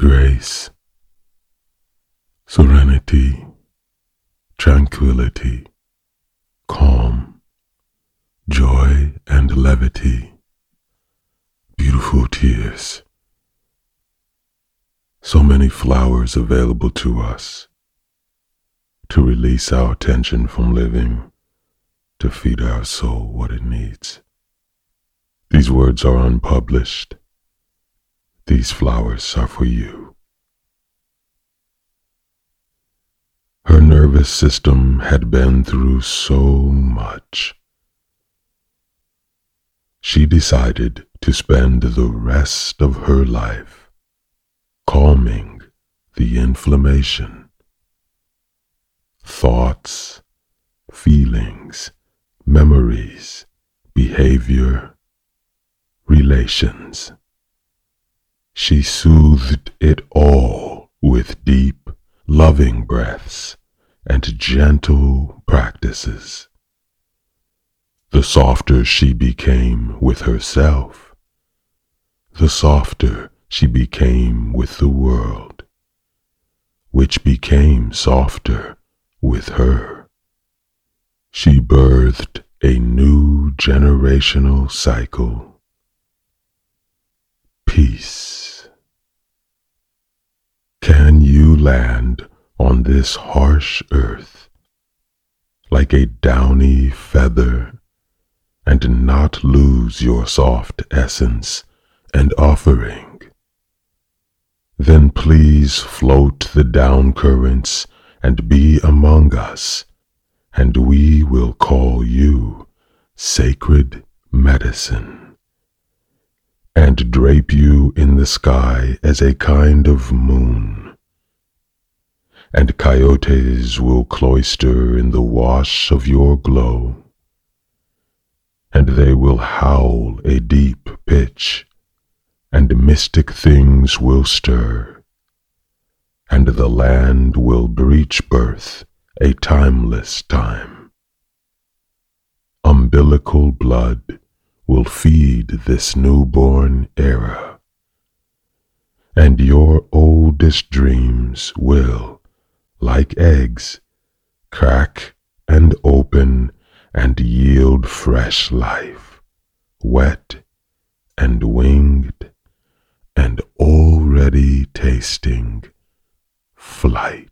grace, serenity, tranquility, calm, joy, and levity, beautiful tears. So many flowers available to us to release our tension from living, to feed our soul what it needs. These words are unpublished. These flowers are for you. Her nervous system had been through so much. She decided to spend the rest of her life calming the inflammation. Thoughts, feelings, memories, behavior, relations. She soothed it all with deep, loving breaths and gentle practices. The softer she became with herself, the softer she became with the world, which became softer with her. She birthed a new generational cycle. Peace. Land on this harsh earth like a downy feather and not lose your soft essence and offering? Then please float the down currents and be among us, and we will call you sacred medicine, and drape you in the sky as a kind of moon. And coyotes will cloister in the wash of your glow, and they will howl a deep pitch, and mystic things will stir and the land will breach birth a timeless time. Umbilical blood will feed this newborn era, and your oldest dreams will, like eggs, crack and open and yield fresh life, wet and winged and already tasting flight.